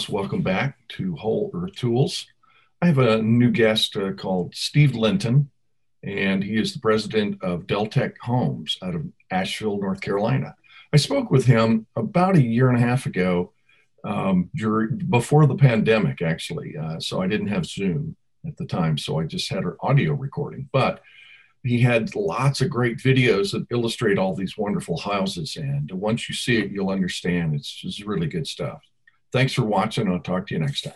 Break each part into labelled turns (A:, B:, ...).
A: Ross. Welcome back to Whole Earth Tools. I have a new guest uh, called Steve Linton, and he is the president of Deltec Homes out of Asheville, North Carolina. I spoke with him about a year and a half ago, um, during, before the pandemic, actually. Uh, so I didn't have Zoom at the time, so I just had an audio recording. But he had lots of great videos that illustrate all these wonderful houses. And once you see it, you'll understand it's, it's really good stuff. Thanks for watching. I'll talk to you next time.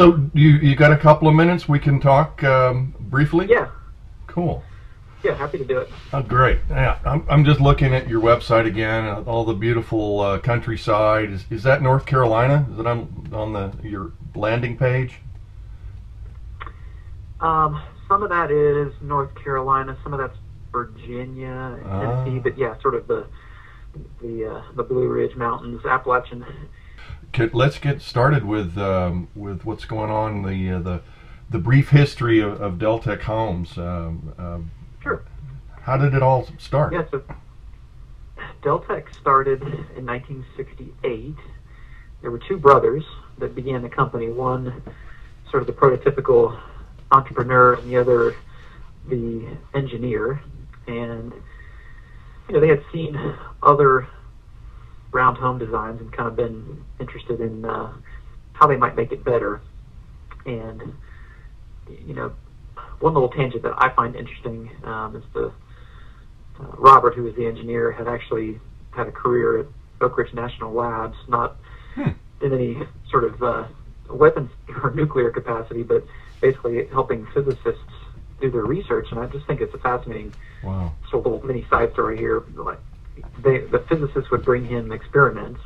A: So you you got a couple of minutes? We can talk um, briefly.
B: Yeah.
A: Cool.
B: Yeah, happy to do it.
A: Oh, great. Yeah, I'm, I'm just looking at your website again. Uh, all the beautiful uh, countryside. Is, is that North Carolina? Is it on on the your landing page?
B: Um, some of that is North Carolina. Some of that's Virginia, Tennessee. Uh, but yeah, sort of the the uh, the Blue Ridge Mountains, Appalachian
A: let's get started with um, with what's going on the uh, the the brief history of, of Deltec Homes. Um, uh,
B: sure.
A: How did it all start?
B: Yeah, so Deltec started in 1968. There were two brothers that began the company. One, sort of the prototypical entrepreneur, and the other, the engineer. And you know, they had seen other round home designs and kind of been interested in uh, how they might make it better. And you know, one little tangent that I find interesting um, is the uh, Robert, who was the engineer, had actually had a career at Oak Ridge National Labs, not hmm. in any sort of uh, weapons or nuclear capacity, but basically helping physicists do their research. And I just think it's a fascinating
A: wow.
B: sort of little mini side story here. Like they, the physicists would bring him experiments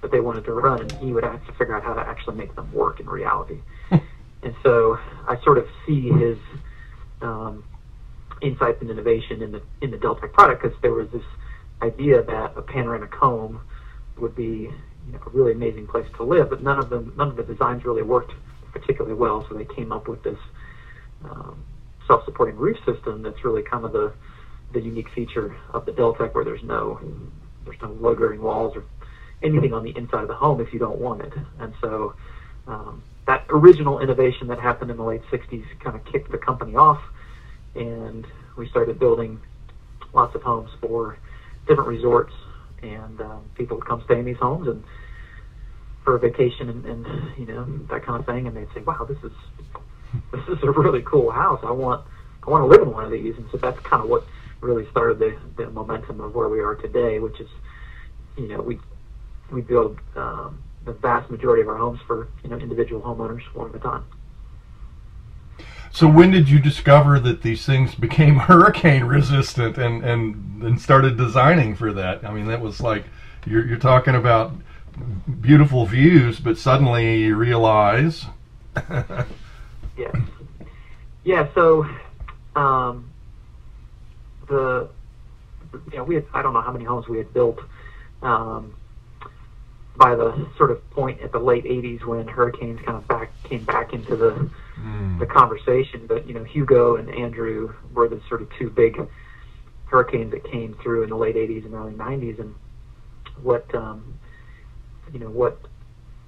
B: that they wanted to run, and he would have to figure out how to actually make them work in reality. and so I sort of see his um, insights and innovation in the in the Deltec product because there was this idea that a panoramic home would be you know, a really amazing place to live, but none of them none of the designs really worked particularly well. So they came up with this um, self-supporting roof system that's really kind of the the unique feature of the Deltec where there's no there's no load bearing walls or anything on the inside of the home if you don't want it. And so um, that original innovation that happened in the late 60s kind of kicked the company off, and we started building lots of homes for different resorts, and um, people would come stay in these homes and for a vacation and, and you know that kind of thing, and they'd say, "Wow, this is this is a really cool house. I want I want to live in one of these." And so that's kind of what really started the, the momentum of where we are today, which is, you know, we we build um, the vast majority of our homes for you know individual homeowners one at a time.
A: So when did you discover that these things became hurricane resistant and and and started designing for that? I mean, that was like you're you're talking about beautiful views, but suddenly you realize.
B: yeah, yeah. So um, the you know we had I don't know how many homes we had built um, by the sort of point at the late 80s when hurricanes kind of back came back into the mm. the conversation. But you know Hugo and Andrew were the sort of two big hurricanes that came through in the late 80s and early 90s, and what um, you know what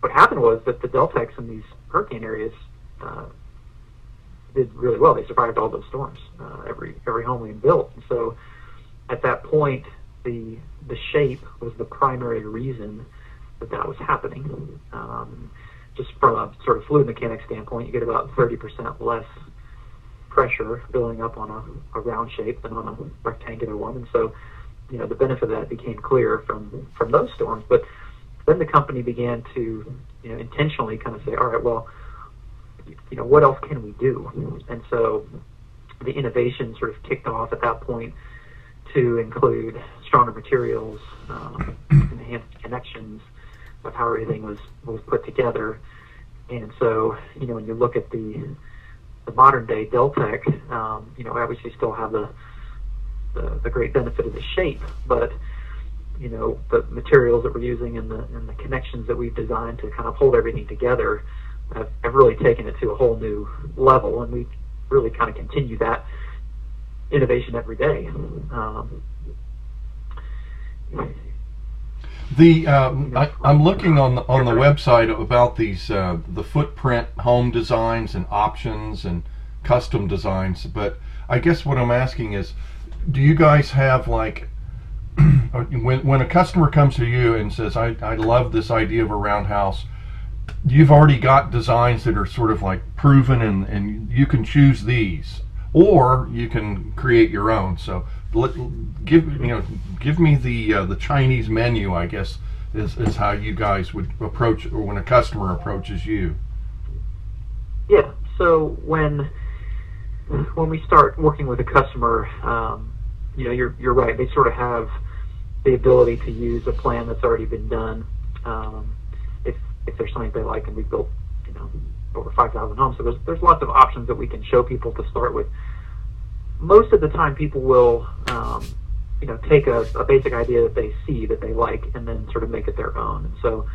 B: what happened was that the Deltecs in these hurricane areas uh, did really well. They survived all those storms. Uh, every every home we built. And so at that point, the the shape was the primary reason that that was happening. Um, just from a sort of fluid mechanics standpoint, you get about 30% less pressure building up on a, a round shape than on a rectangular one, and so you know the benefit of that became clear from from those storms. But then the company began to you know intentionally kind of say, all right, well, you know, what else can we do? And so the innovation sort of kicked off at that point to include stronger materials, um, enhanced connections of how everything was was put together. And so, you know, when you look at the the modern day Deltec, um, you know, obviously still have the, the the great benefit of the shape, but you know, the materials that we're using and the and the connections that we've designed to kind of hold everything together have, have really taken it to a whole new level, and we really kind of continue that innovation every day. Um,
A: the um, I, am looking on the, on the website about these uh, the footprint home designs and options and custom designs, but I guess what I'm asking is, do you guys have like when when a customer comes to you and says, I, I love this idea of a roundhouse, you've already got designs that are sort of like proven and, and you can choose these or you can create your own. So let, give you know give me the uh, the Chinese menu, I guess is, is how you guys would approach or when a customer approaches you.
B: Yeah. So when when we start working with a customer, um, you know, you're you're right. They sort of have the ability to use a plan that's already been done. Um, if there's something they like, and we've built, you know, over 5,000 homes, so there's there's lots of options that we can show people to start with. Most of the time, people will, um, you know, take a, a basic idea that they see that they like, and then sort of make it their own. And so,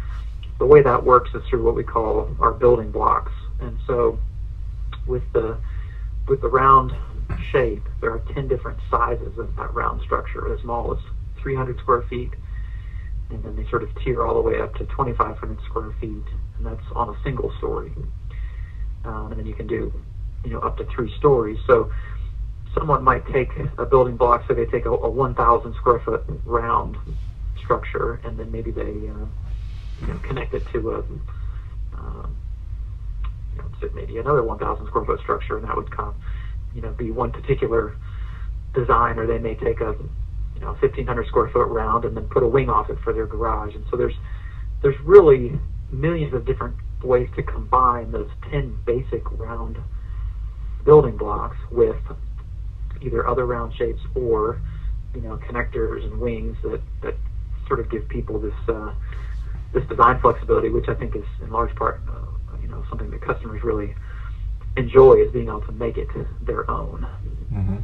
B: the way that works is through what we call our building blocks. And so, with the with the round shape, there are 10 different sizes of that round structure, as small as 300 square feet, and then they sort of tier all the way up to 2,500 square feet, and that's on a single story. Um, and then you can do, you know, up to three stories. So someone might take a building block, so they take a, a 1,000 square foot round structure, and then maybe they, uh, you know, connect it to a, um, you know, maybe another 1,000 square foot structure, and that would of, you know, be one particular design, or they may take a you know 1500 square foot round and then put a wing off it for their garage and so there's there's really millions of different ways to combine those 10 basic round building blocks with either other round shapes or you know connectors and wings that that sort of give people this uh, this design flexibility which I think is in large part uh, you know something that customers really enjoy is being able to make it their own. Mm-hmm.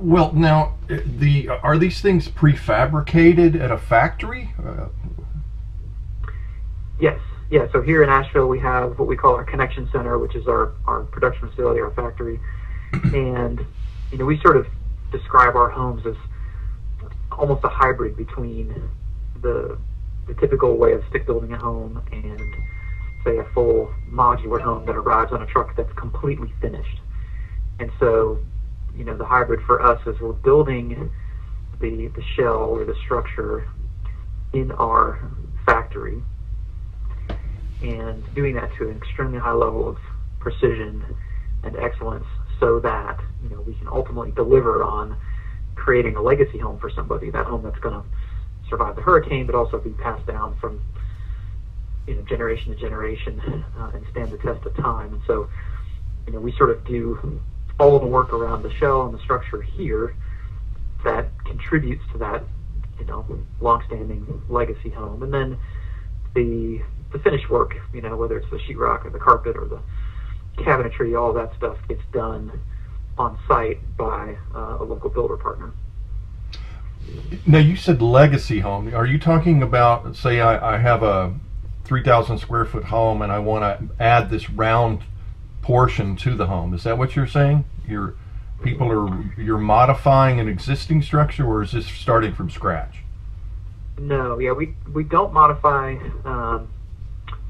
A: Well, now the are these things prefabricated at a factory? Uh,
B: yes, yeah. So here in Asheville, we have what we call our connection center, which is our our production facility, our factory, and you know we sort of describe our homes as almost a hybrid between the the typical way of stick building a home and say a full modular home that arrives on a truck that's completely finished. And so you know, the hybrid for us is we're building the, the shell or the structure in our factory and doing that to an extremely high level of precision and excellence so that, you know, we can ultimately deliver on creating a legacy home for somebody, that home that's going to survive the hurricane, but also be passed down from, you know, generation to generation uh, and stand the test of time. And so, you know, we sort of do the work around the shell and the structure here that contributes to that, you know, long-standing legacy home. And then the the finished work, you know, whether it's the sheetrock or the carpet or the cabinetry, all that stuff gets done on site by uh, a local builder partner.
A: Now you said legacy home. Are you talking about, say, I, I have a 3,000 square foot home and I want to add this round portion to the home? Is that what you're saying? You're people are you're modifying an existing structure, or is this starting from scratch?
B: No, yeah, we we don't modify um,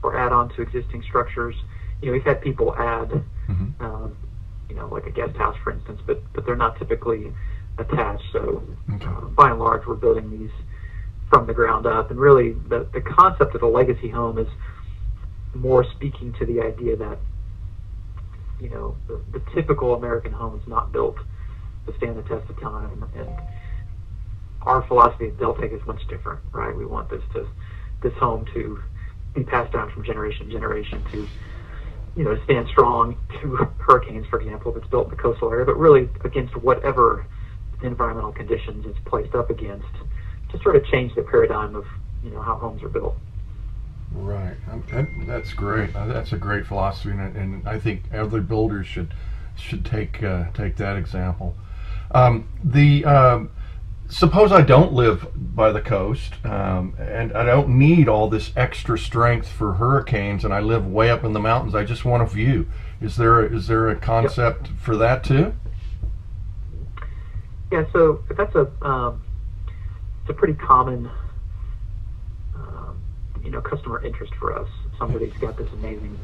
B: or add on to existing structures. You know, we've had people add, mm-hmm. um, you know, like a guest house, for instance, but but they're not typically attached. So okay. uh, by and large, we're building these from the ground up. And really, the the concept of a legacy home is more speaking to the idea that you know the, the typical American home is not built to stand the test of time and our philosophy at Deltec is much different, right? We want this to this home to be passed down from generation to generation to you know stand strong to hurricanes, for example, if it's built in the coastal area, but really against whatever environmental conditions it's placed up against to sort of change the paradigm of you know how homes are built.
A: Right, that's great. Uh, that's a great philosophy, and I think other builders should should take uh, take that example. Um, the um, suppose I don't live by the coast um, and I don't need all this extra strength for hurricanes and I live way up in the mountains. I just want a view. Is there a, there a concept yep. for that too?
B: Yeah, so that's a um, it's a pretty common um, you know customer interest for us. Somebody's got this amazing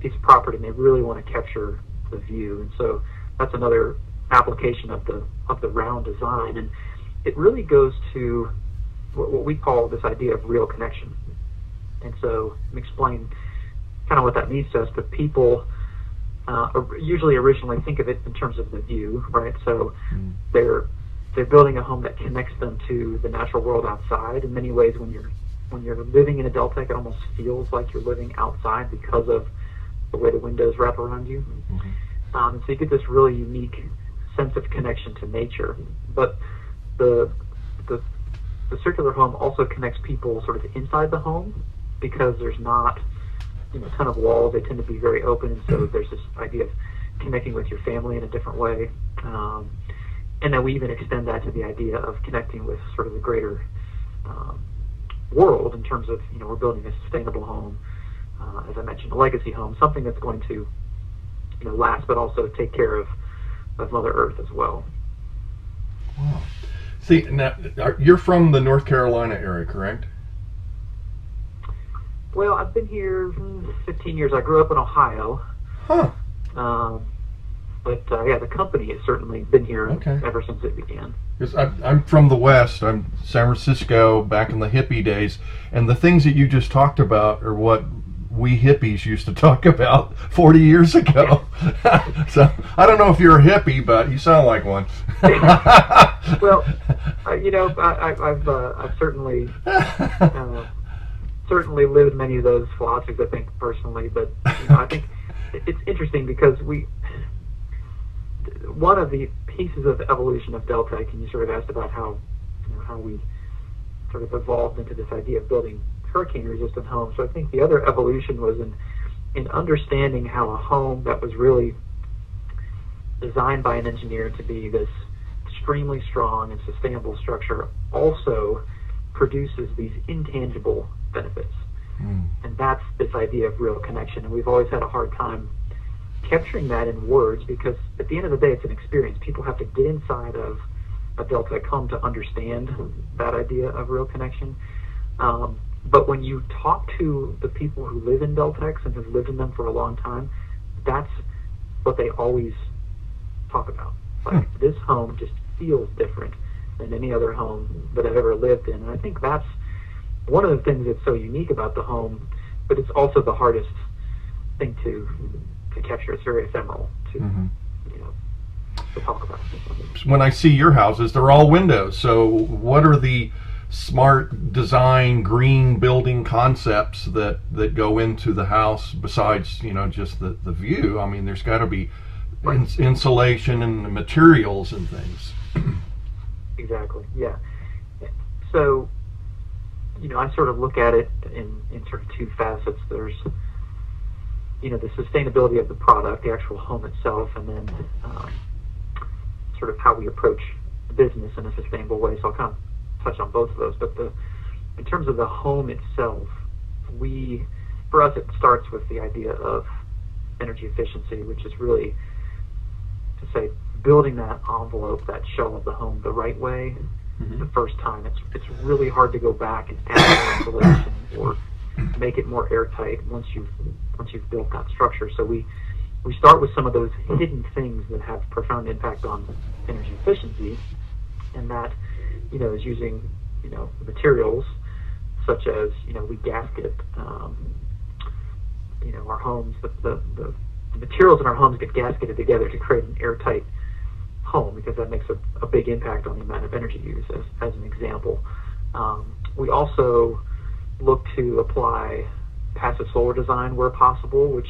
B: piece of property and they really want to capture the view, and so that's another application of the of the round design and it really goes to what, what we call this idea of real connection. And so, let me explain kind of what that means to us. But people uh, usually originally think of it in terms of the view, right? So mm. they're they're building a home that connects them to the natural world outside. In many ways, when you're when you're living in a Deltec, it almost feels like you're living outside because of the way the windows wrap around you. Mm-hmm. Um, so you get this really unique sense of connection to nature. But the, the the circular home also connects people sort of inside the home because there's not you know a ton of walls. They tend to be very open, and so there's this idea of connecting with your family in a different way. Um, and then we even extend that to the idea of connecting with sort of the greater um, world in terms of you know we're building a sustainable home, uh, as I mentioned, a legacy home, something that's going to you know last, but also take care of of Mother Earth as well.
A: Wow. See, now you're from the North Carolina area, correct?
B: Well, I've been here 15 years. I grew up in Ohio.
A: Huh.
B: Um, but uh, yeah, the company has certainly been here okay. ever since it began.
A: Because I'm from the West. I'm San Francisco back in the hippie days, and the things that you just talked about are what we hippies used to talk about 40 years ago. so I don't know if you're a hippie, but you sound like one.
B: well, uh, you know, I, have uh, I've certainly uh, certainly lived many of those philosophies. I think personally, but you know, I think it's interesting because we one of the pieces of evolution of Deltec, and you sort of asked about how you know, how we sort of evolved into this idea of building hurricane resistant homes. So I think the other evolution was in in understanding how a home that was really designed by an engineer to be this extremely strong and sustainable structure also produces these intangible benefits. Mm. And that's this idea of real connection. And we've always had a hard time capturing that in words because at the end of the day, it's an experience. People have to get inside of a Deltec home to understand that idea of real connection. Um, but when you talk to the people who live in Deltecs and have lived in them for a long time, that's what they always talk about. Like hmm. this home just feels different than any other home that I've ever lived in. And I think that's one of the things that's so unique about the home, but it's also the hardest thing to to capture. It's very ephemeral to mm-hmm. you know to talk about.
A: When I see your houses, they're all windows. So what are the smart design green building concepts that that go into the house besides you know just the the view i mean there's got to be ins- insulation and the materials and things
B: exactly yeah so you know i sort of look at it in in sort of two facets there's you know the sustainability of the product the actual home itself and then um, sort of how we approach the business in a sustainable way. So I'll kind of touch on both of those. But the in terms of the home itself, we for us it starts with the idea of energy efficiency, which is really to say building that envelope, that shell of the home the right way mm-hmm. the first time. It's it's really hard to go back and add more insulation or make it more airtight once you've once you've built that structure. So we we start with some of those hidden things that have profound impact on energy efficiency, and that you know is using you know materials such as you know we gasket um, you know our homes the, the, the materials in our homes get gasketed together to create an airtight home because that makes a, a big impact on the amount of energy used as, as an example. Um, we also look to apply passive solar design where possible, which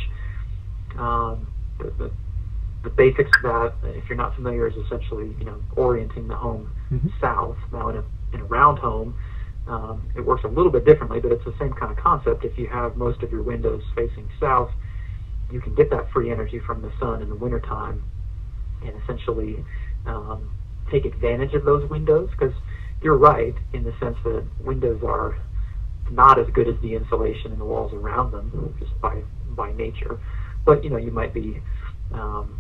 B: um, the, the, the, basics of that, if you're not familiar, is essentially you know orienting the home mm-hmm. south. Now in a in a round home, um, it works a little bit differently, but it's the same kind of concept. If you have most of your windows facing south, you can get that free energy from the sun in the wintertime and essentially um, take advantage of those windows because you're right in the sense that windows are not as good as the insulation in the walls around them just by by nature. But you know you might be um,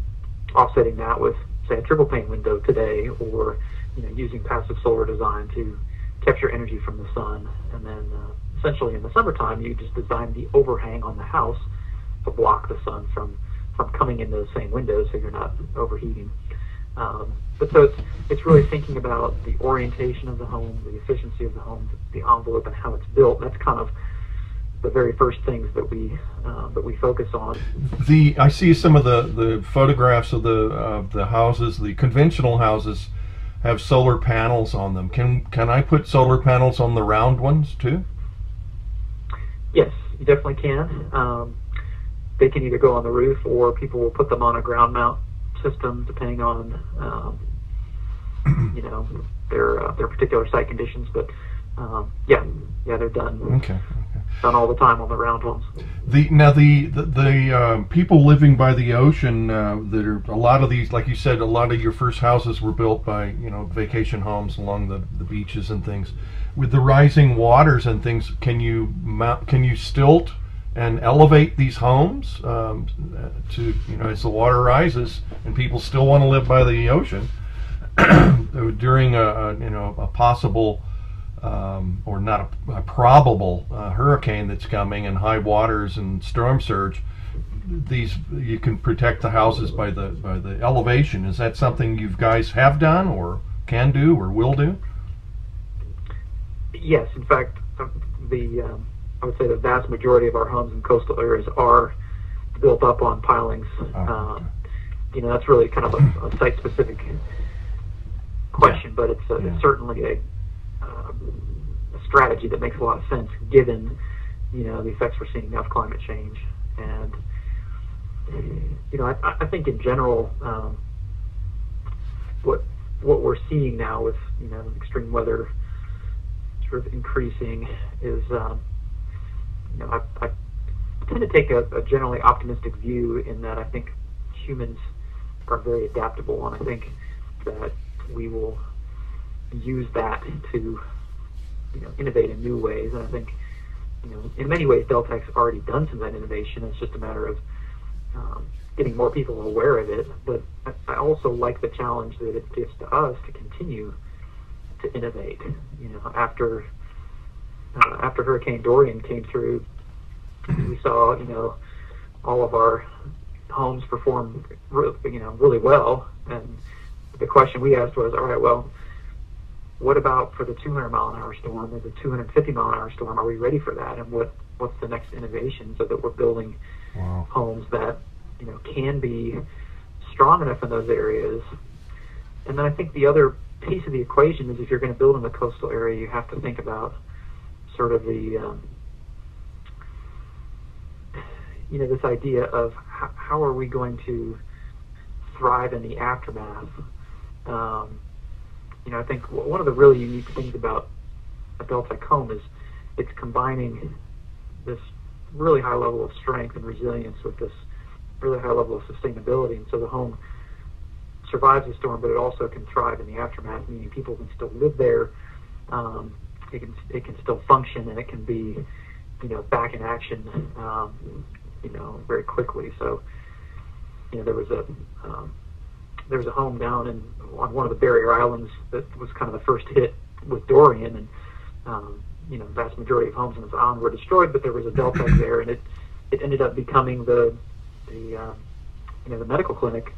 B: offsetting that with say a triple pane window today, or you know using passive solar design to capture energy from the sun, and then uh, essentially in the summertime you just design the overhang on the house to block the sun from from coming in those same windows, so you're not overheating. Um, but so it's it's really thinking about the orientation of the home, the efficiency of the home, the envelope, and how it's built. That's kind of the very first things that we uh, that we focus on.
A: The I see some of the, the photographs of the uh, the houses, the conventional houses, have solar panels on them. Can can I put solar panels on the round ones too?
B: Yes, you definitely can. Um, they can either go on the roof or people will put them on a ground mount system depending on um, you know their uh, their particular site conditions. But um, yeah, yeah, they're done.
A: Okay. okay.
B: Done all the time on the round ones.
A: The now the the, the uh, people living by the ocean uh, that are a lot of these, like you said, a lot of your first houses were built by you know vacation homes along the, the beaches and things. With the rising waters and things, can you mount, can you stilt and elevate these homes um, to you know as the water rises and people still want to live by the ocean during a, a, you know a possible um, or not a, a probable uh, hurricane that's coming and high waters and storm surge these you can protect the houses by the by the elevation. Is that something you guys have done or can do or will do?
B: Yes in fact the um, I would say the vast majority of our homes in coastal areas are built up on pilings. Um, you know, that's really kind of a, a site-specific question, yeah. but it's, a, it's certainly a, uh, a strategy that makes a lot of sense given, you know, the effects we're seeing of climate change. And, you know, I, I think in general, um, what what we're seeing now with, you know, extreme weather sort of increasing is um, you know, I, I tend to take a, a generally optimistic view in that I think humans are very adaptable, and I think that we will use that to you know innovate in new ways. And I think you know in many ways Deltec's already done some of that innovation. It's just a matter of um, getting more people aware of it. But I, I also like the challenge that it gives to us to continue to innovate. You know, after uh, after Hurricane Dorian came through, we saw you know all of our homes perform re- you know really well, and the question we asked was, all right, well, what about for the 200 mile an hour storm or the 250 mile an hour storm? Are we ready for that? And what what's the next innovation so that we're building wow. homes that you know can be strong enough in those areas? And then I think the other piece of the equation is if you're going to build in the coastal area, you have to think about sort of the um, you know this idea of how, how, are we going to thrive in the aftermath. Um, you know, I think one of the really unique things about a Deltec home is it's combining this really high level of strength and resilience with this really high level of sustainability, and so the home survives the storm, but it also can thrive in the aftermath, meaning people can still live there. Um, it can it can still function, and it can be, you know, back in action, um, you know, very quickly. So, you know, there was a um, there was a home down in on one of the barrier islands that was kind of the first hit with Dorian, and um, you know, vast majority of homes on this island were destroyed, but there was a Deltec there, and it it ended up becoming the the uh, you know the medical clinic.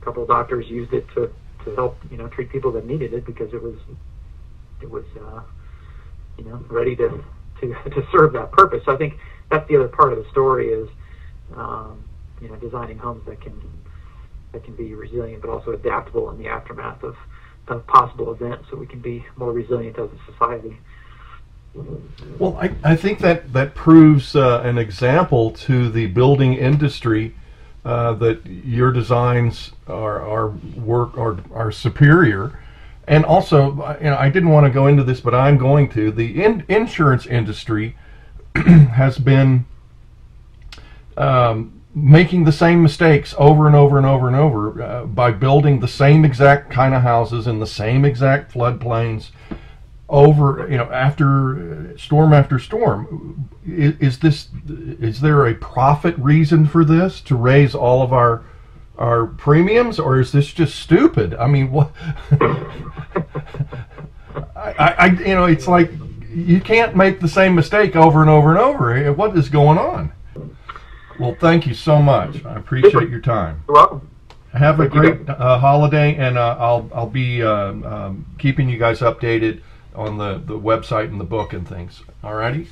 B: A couple of doctors used it to to help you know treat people that needed it because it was it was uh, you know ready to to to serve that purpose. So I think that's the other part of the story is um, you know designing homes that can that can be resilient but also adaptable in the aftermath of, of possible events so we can be more resilient as a society.
A: Well, I, I think that that proves uh, an example to the building industry uh, that your designs are, are work are, are superior. And also, you know, I didn't want to go into this, but I'm going to. The in, insurance industry has been um, making the same mistakes over and over and over and over uh, by building the same exact kind of houses in the same exact floodplains over you know after storm after storm is, is, this is there a profit reason for this to raise all of our our premiums or is this just stupid i mean what I, I you know it's like you can't make the same mistake over and over and over what is going on well thank you so much i appreciate your time
B: You're welcome.
A: have a great uh, holiday and uh, i'll i'll be uh, um, keeping you guys updated on the, the website and the book and things. All righty?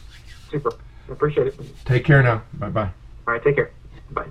B: Super. Appreciate it.
A: Take care now. Bye bye.
B: All right, take care. Bye.